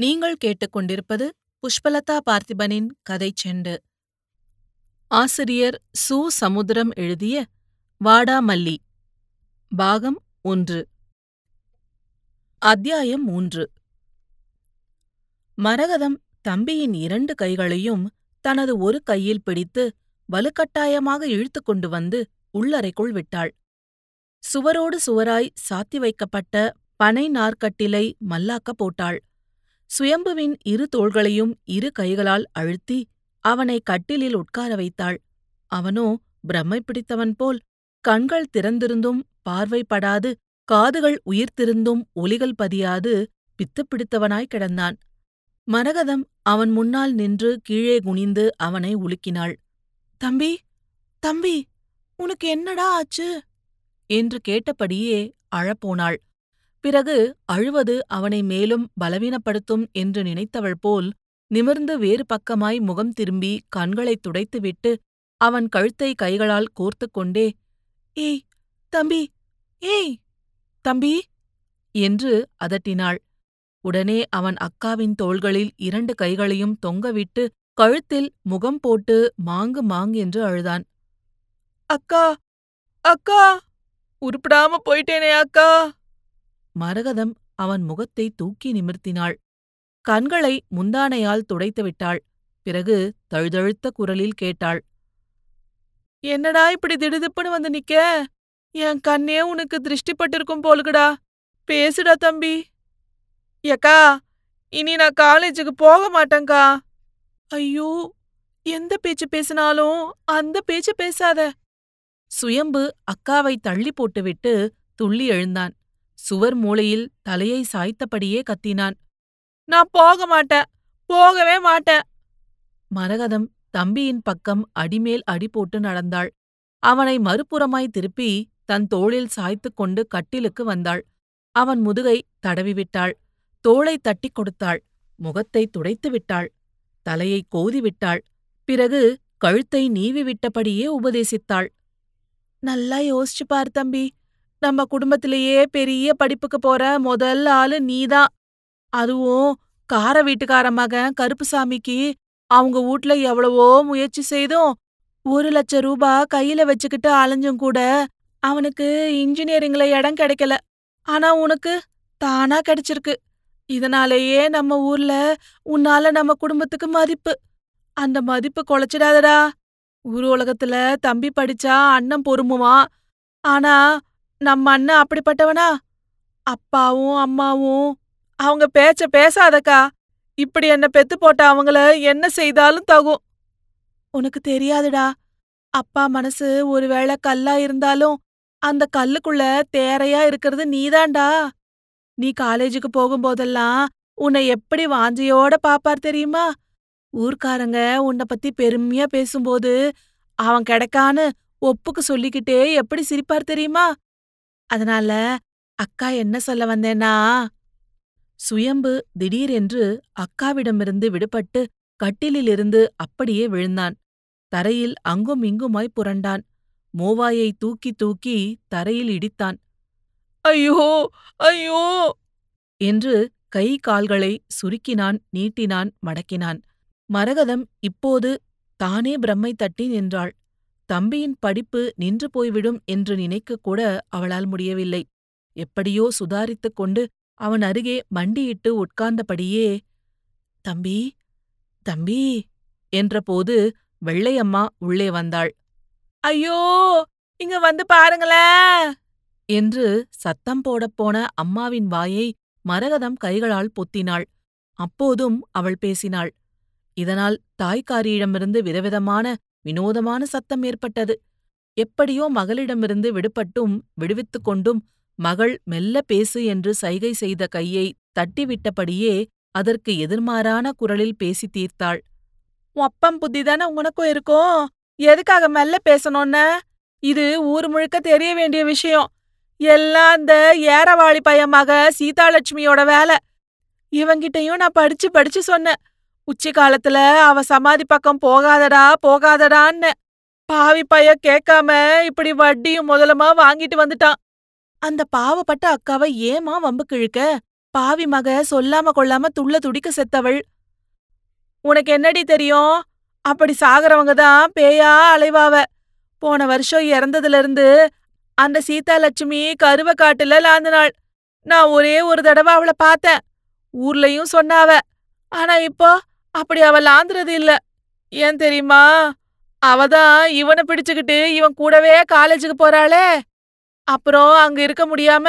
நீங்கள் கேட்டுக்கொண்டிருப்பது புஷ்பலதா பார்த்திபனின் கதைச் செண்டு. ஆசிரியர் சு. சமுத்திரம் எழுதிய வாடாமல்லி பாகம் ஒன்று. அத்தியாயம் மூன்று. மரகதம் தம்பியின் இரண்டு கைகளையும் தனது ஒரு கையில் பிடித்து வலுக்கட்டாயமாக இழுத்துக் கொண்டு வந்து உள்ளறைக்குள் விட்டாள். சுவரோடு சுவராய் சாத்தி வைக்கப்பட்ட பனை நார்க்கட்டிலை மல்லாக்க போட்டாள். சுயம்புவின் இரு தோள்களையும் இரு கைகளால் அழுத்தி அவனை கட்டிலில் உட்கார வைத்தாள். அவனோ பிரம்மை பிடித்தவன் போல் கண்கள் திறந்திருந்தும் பார்வைப்படாது காதுகள் உயிர்த்திருந்தும் ஒலிகள் பதியாது பித்துப் பிடித்தவனாய் கிடந்தான். மரகதம் அவன் முன்னால் நின்று கீழே குனிந்து அவனை உலுக்கினாள். தம்பி தம்பி உனக்கு என்னடா ஆச்சு? என்று கேட்டபடியே அழப்போனாள். பிறகு அழுவது அவனை மேலும் பலவீனப்படுத்தும் என்று நினைத்தவள் போல் நிமிர்ந்து வேறு பக்கமாய் முகம் திரும்பி கண்களைத் துடைத்துவிட்டு அவன் கழுத்தை கைகளால் கோர்த்து கொண்டே ஏய் தம்பி ஏய் தம்பி! என்று அதட்டினாள். உடனே அவன் அக்காவின் தோள்களில் இரண்டு கைகளையும் தொங்கவிட்டு கழுத்தில் முகம் போட்டு மாங்கு மாங் என்று அழுதான். அக்கா அக்கா! உருப்பிடாம போயிட்டேனே அக்கா! மரகதம் அவன் முகத்தை தூக்கி நிமிர்த்தினாள். கண்களை முந்தானையால் துடைத்து விட்டாள். பிறகு தழுதழுத்த குரலில் கேட்டாள். என்னடா இப்படி திடுதிப்புன்னு வந்து நிக்க? என் கண்ணே உனக்கு திருஷ்டிப்பட்டிருக்கும் போலுக்குடா. பேசுடா தம்பி. ஏக்கா இனி நான் காலேஜுக்கு போக மாட்டேங்க்கா. ஐயோ எந்த பேச்சு பேசினாலும் அந்த பேச்சு பேசாத. சுயம்பு அக்காவை தள்ளி போட்டுவிட்டு துள்ளி எழுந்தான். சுவர் மூலையில் தலையை சாய்த்தபடியே கத்தினான். நான் போக மாட்டேன். போகவே மாட்டேன். மரகதம் தம்பியின் பக்கம் அடிமேல் அடி போட்டு நடந்தாள். அவனை மறுபுறமாய் திருப்பி தன் தோளில் சாய்த்துக் கொண்டு கட்டிலுக்கு வந்தாள். அவன் முதுகை தடவிவிட்டாள். தோளை தட்டிக் கொடுத்தாள். முகத்தை துடைத்து விட்டாள். தலையை கோதிவிட்டாள். பிறகு கழுத்தை நீவி விட்டபடியே உபதேசித்தாள். நல்லா யோசிச்சு பார் தம்பி. நம்ம குடும்பத்திலேயே பெரிய படிப்புக்கு போற முதல் ஆளு நீதான். அதுவும் கார வீட்டுக்கார மகன் கருப்புசாமிக்கு அவங்க வீட்ல எவ்வளவோ முயற்சி செய்தும் ஒரு லட்சம் ரூபா கையில வச்சுக்கிட்டு அலைஞ்சும் கூட அவனுக்கு இன்ஜினியரிங்ல இடம் கிடைக்கல. ஆனா உனக்கு தானா கிடைச்சிருக்கு. இதனாலேயே நம்ம ஊர்ல உன்னால நம்ம குடும்பத்துக்கு மதிப்பு. அந்த மதிப்பு குலைச்சிடாதடா. ஊர் உலகத்துல தம்பி படிச்சா அண்ணன் பொறுமுவான் ஆனா நம்ம அண்ணன் அப்படிப்பட்டவனா? அப்பாவும் அம்மாவும் அவங்க பேச்ச பேசாதக்கா. இப்படி என்ன பெத்து போட்ட அவங்கள என்ன செய்தாலும் தகும். உனக்கு தெரியாதுடா. அப்பா மனசு ஒருவேளை கல்லா இருந்தாலும் அந்த கல்லுக்குள்ள தேரையா இருக்கிறது நீதான்டா. நீ காலேஜுக்கு போகும்போதெல்லாம் உன்னை எப்படி வாஞ்சையோட பாப்பார் தெரியுமா? ஊர்க்காரங்க உன்னை பத்தி பெருமையா பேசும்போது அவன் கிடைக்கான்னு ஒப்புக்கு சொல்லிக்கிட்டே எப்படி சிரிப்பார் தெரியுமா? அதனால அக்கா என்ன சொல்ல வந்தேன்னா சுயம்பு திடீரென்று அக்காவிடமிருந்து விடுபட்டு கட்டிலிலிருந்து அப்படியே விழுந்தான். தரையில் அங்கும் இங்குமாய் புரண்டான். மோவாயை தூக்கி தூக்கி தரையில் இடித்தான். ஐயோ! ஐயோ! என்று கை கால்களை சுருக்கினான் நீட்டினான் மடக்கினான். மரகதம் இப்போது தானே பிரம்மை தட்டி நின்றாள். தம்பியின் படிப்பு நின்று போய்விடும் என்று நினைக்கக் கூட அவளால் முடியவில்லை. எப்படியோ சுதாரித்துக் கொண்டு அவன் அருகே மண்டியிட்டு உட்கார்ந்தபடியே தம்பி தம்பி என்றபோது வெள்ளையம்மா உள்ளே வந்தாள். ஐயோ இங்க வந்து பாருங்களே என்று சத்தம் போடப் போன அம்மாவின் வாயை மரகதம் கைகளால் பொத்தினாள். அப்போதும் அவள் பேசினாள். இதனால் தாய்க்காரியிடமிருந்து விதவிதமான வினோதமான சத்தம் ஏற்பட்டது. எப்படியோ மகளிடமிருந்து விடுபட்டும் விடுவித்துக் கொண்டும் மகள் மெல்ல பேசு என்று சைகை செய்த கையை தட்டிவிட்டபடியே அதற்கு எதிர்மாறான குரலில் பேசி தீர்த்தாள். ஒப்பம் புத்திதானே உனக்கும் இருக்கும்? எதுக்காக மெல்ல பேசணும்னு? இது ஊர் முழுக்க தெரிய வேண்டிய விஷயம். எல்லாம் அந்த ஏரவாளி பையன் மக சீதாலட்சுமியோட வேலை. இவங்கிட்டையும் நான் படிச்சு படிச்சு சொன்னேன். உச்சி காலத்துல அவ சமாதி பக்கம் போகாதடா போகாதடான்னு பாவி பைய கேட்காம இப்படி வட்டியும் முதலமா வாங்கிட்டு வந்துட்டான். அந்த பாவப்பட்ட அக்காவை ஏமா வம்பு கிழுக்க? பாவி மக சொல்லாம கொள்ளாம துள்ள துடிக்க செத்தவள். உனக்கு என்னடி தெரியும்? அப்படி சாகறவங்க தான் பேயா அலைவாவ. போன வருஷம் இறந்ததுல இருந்து அந்த சீதா லட்சுமி கருவ காட்டுல லாந்தினாள். நான் ஒரே ஒரு தடவை அவளை பார்த்தேன். ஊர்லயும் சொன்னாவ. ஆனா இப்போ அப்படி அவ லாந்துறது இல்ல. ஏன் தெரியுமா? அவதான் இவனை பிடிச்சுக்கிட்டு இவன் கூடவே காலேஜுக்கு போறாளே. அப்புறம் அங்க இருக்க முடியாம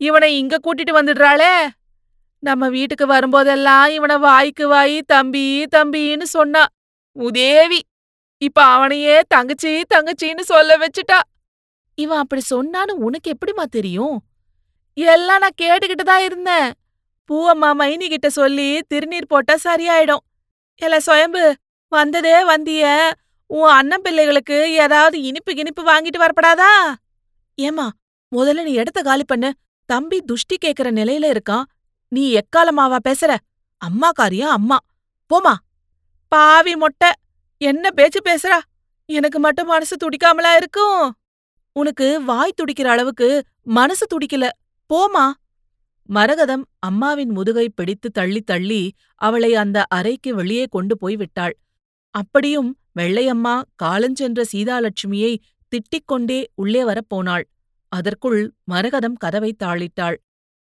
இவனை இங்க கூட்டிட்டு வந்துடுறாளே. நம்ம வீட்டுக்கு வரும்போதெல்லாம் இவனை வாய்க்கு வாய் தம்பி தம்பின்னு சொன்னா உதேவி இப்ப அவனையே தங்கச்சி தங்கச்சின்னு சொல்ல வச்சுட்டா. இவன் அப்படி சொன்னான்னு உனக்கு எப்படிமா தெரியும்? எல்லாம் நான் கேட்டுக்கிட்டு தான் இருந்தேன் பூவம்மா மைனி கிட்ட சொல்லி திருநீர் போட்டா சரியாயிடும். இல்ல சுயம்பு. வந்ததே வந்திய. உன் அண்ணன் பிள்ளைகளுக்கு ஏதாவது இனிப்பு கினிப்பு வாங்கிட்டு வரப்படாதா? ஏமா முதல்ல நீ இடத்த காலி பண்ணு. தம்பி துஷ்டி கேக்குற நிலையில இருக்கான். நீ எக்காலமாவா பேசுற? அம்மா காரியா அம்மா. போமா பாவி மொட்டை என்ன பேச்சு பேசுறா? எனக்கு மட்டும் மனசு துடிக்காமலா இருக்கும்? உனக்கு வாய் துடிக்கிற அளவுக்கு மனசு துடிக்கல. போமா மரகதம் அம்மாவின் முதுகை பிடித்து தள்ளி தள்ளி அவளை அந்த அறைக்கு வெளியே கொண்டு போய் விட்டாள். அப்படியும் வெள்ளையம்மா காலஞ்சென்ற சீதாலட்சுமியை திட்டிக் கொண்டே உள்ளே வரப்போனாள் அதற்குள் மரகதம் கதவை தாளிட்டாள்.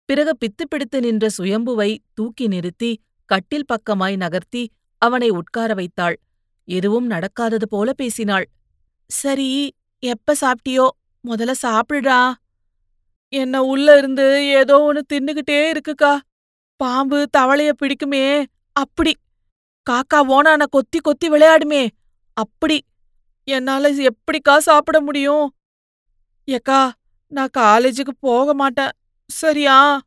பிறகு பித்து பிடித்து நின்ற சுயம்புவை தூக்கி நிறுத்தி கட்டில் பக்கமாய் நகர்த்தி அவனை உட்கார வைத்தாள். எதுவும் நடக்காதது போல பேசினாள். சரி எப்ப சாப்பிட்டியோ? முதல்ல சாப்பிடுடா. என்ன உள்ள இருந்து ஏதோ ஒன்னு தின்னுகிட்டே இருக்குக்கா. பாம்பு தவளைய பிடிக்குமே அப்படி. காக்கா ஓனான கொத்தி கொத்தி விளையாடுமே அப்படி. என்னால எப்படிக்கா சாப்பிட முடியும்? ஏக்கா நான் காலேஜுக்கு போக மாட்டேன். சரியா?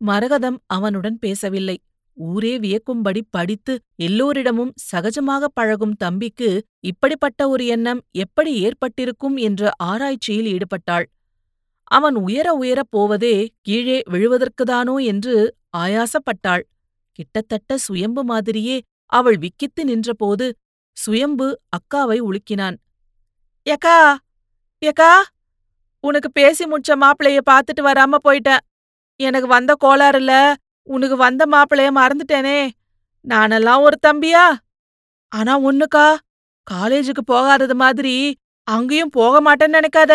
மரகதம் அவனுடன் பேசவில்லை. ஊரே வியக்கும்படி படித்து எல்லோரிடமும் சகஜமாக பழகும் தம்பிக்கு இப்படிப்பட்ட ஒரு எண்ணம் எப்படி ஏற்பட்டிருக்கும் என்ற ஆராய்ச்சியில் ஈடுபட்டாள். அவன் உயர உயரப் போவதே கீழே விழுவதற்குதானோ என்று ஆயாசப்பட்டாள். கிட்டத்தட்ட சுயம்பு மாதிரியே அவள் விக்கித்து நின்றபோது சுயம்பு அக்காவை உலுக்கினான். யக்கா யக்கா உனக்கு பேசி முடிச்ச மாப்பிளைய பாத்துட்டு வராம போயிட்டேன். எனக்கு வந்த கோளாறுல உனக்கு வந்த மாப்பிளைய மறந்துட்டேனே. நானெல்லாம் ஒரு தம்பியா? ஆனா ஒண்ணுக்கா காலேஜுக்கு போகாதது மாதிரி அங்கேயும் போக மாட்டேன்னு நினைக்காத.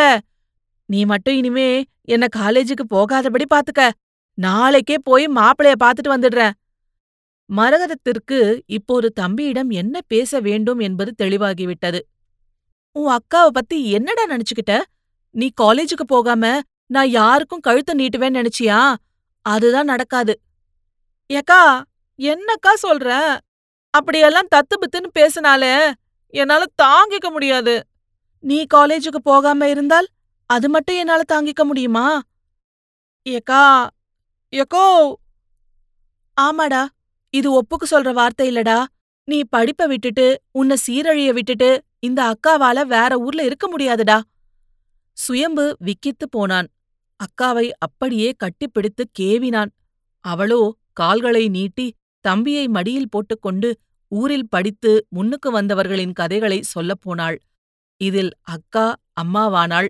நீ மட்டும் இனிமே என்ன காலேஜுக்கு போகாதபடி பாத்துக்க. நாளைக்கே போய் மாப்பிளைய பாத்துட்டு வந்துடுறேன். மரகதத்திற்கு இப்போது தம்பியிடம் என்ன பேச வேண்டும் என்பது தெளிவாகிவிட்டது. உன் அக்காவ பத்தி என்னடா நினைச்சுக்கிட்ட? நீ காலேஜுக்கு போகாம நான் யாருக்கும் கழுத்த நீட்டுவேன்னு நினைச்சியா? அதுதான் நடக்காது. ஏக்கா என்னக்கா சொல்ற? அப்படியெல்லாம் தத்து பித்துன்னு பேசினாலே என்னால தாங்கிக்க முடியாது. நீ காலேஜுக்கு போகாம இருந்தால் அது மட்டும் என்னால தாங்கிக்க முடியுமா? ஏக்கா ஏக்கோ! ஆமாடா இது ஒப்புக்கு சொல்ற வார்த்தை இல்லடா. நீ படிப்ப விட்டுட்டு உன்னை சீரழிய விட்டுட்டு இந்த அக்காவால வேற ஊர்ல இருக்க முடியாதுடா. சுயம்பு விக்கித்து போனான். அக்காவை அப்படியே கட்டிப்பிடித்து கேவினான். அவளோ கால்களை நீட்டி தம்பியை மடியில் போட்டுக்கொண்டு ஊரில் படித்து முன்னுக்கு வந்தவர்களின் கதைகளை சொல்லப்போனாள் இதில் அக்கா அம்மாவானாள்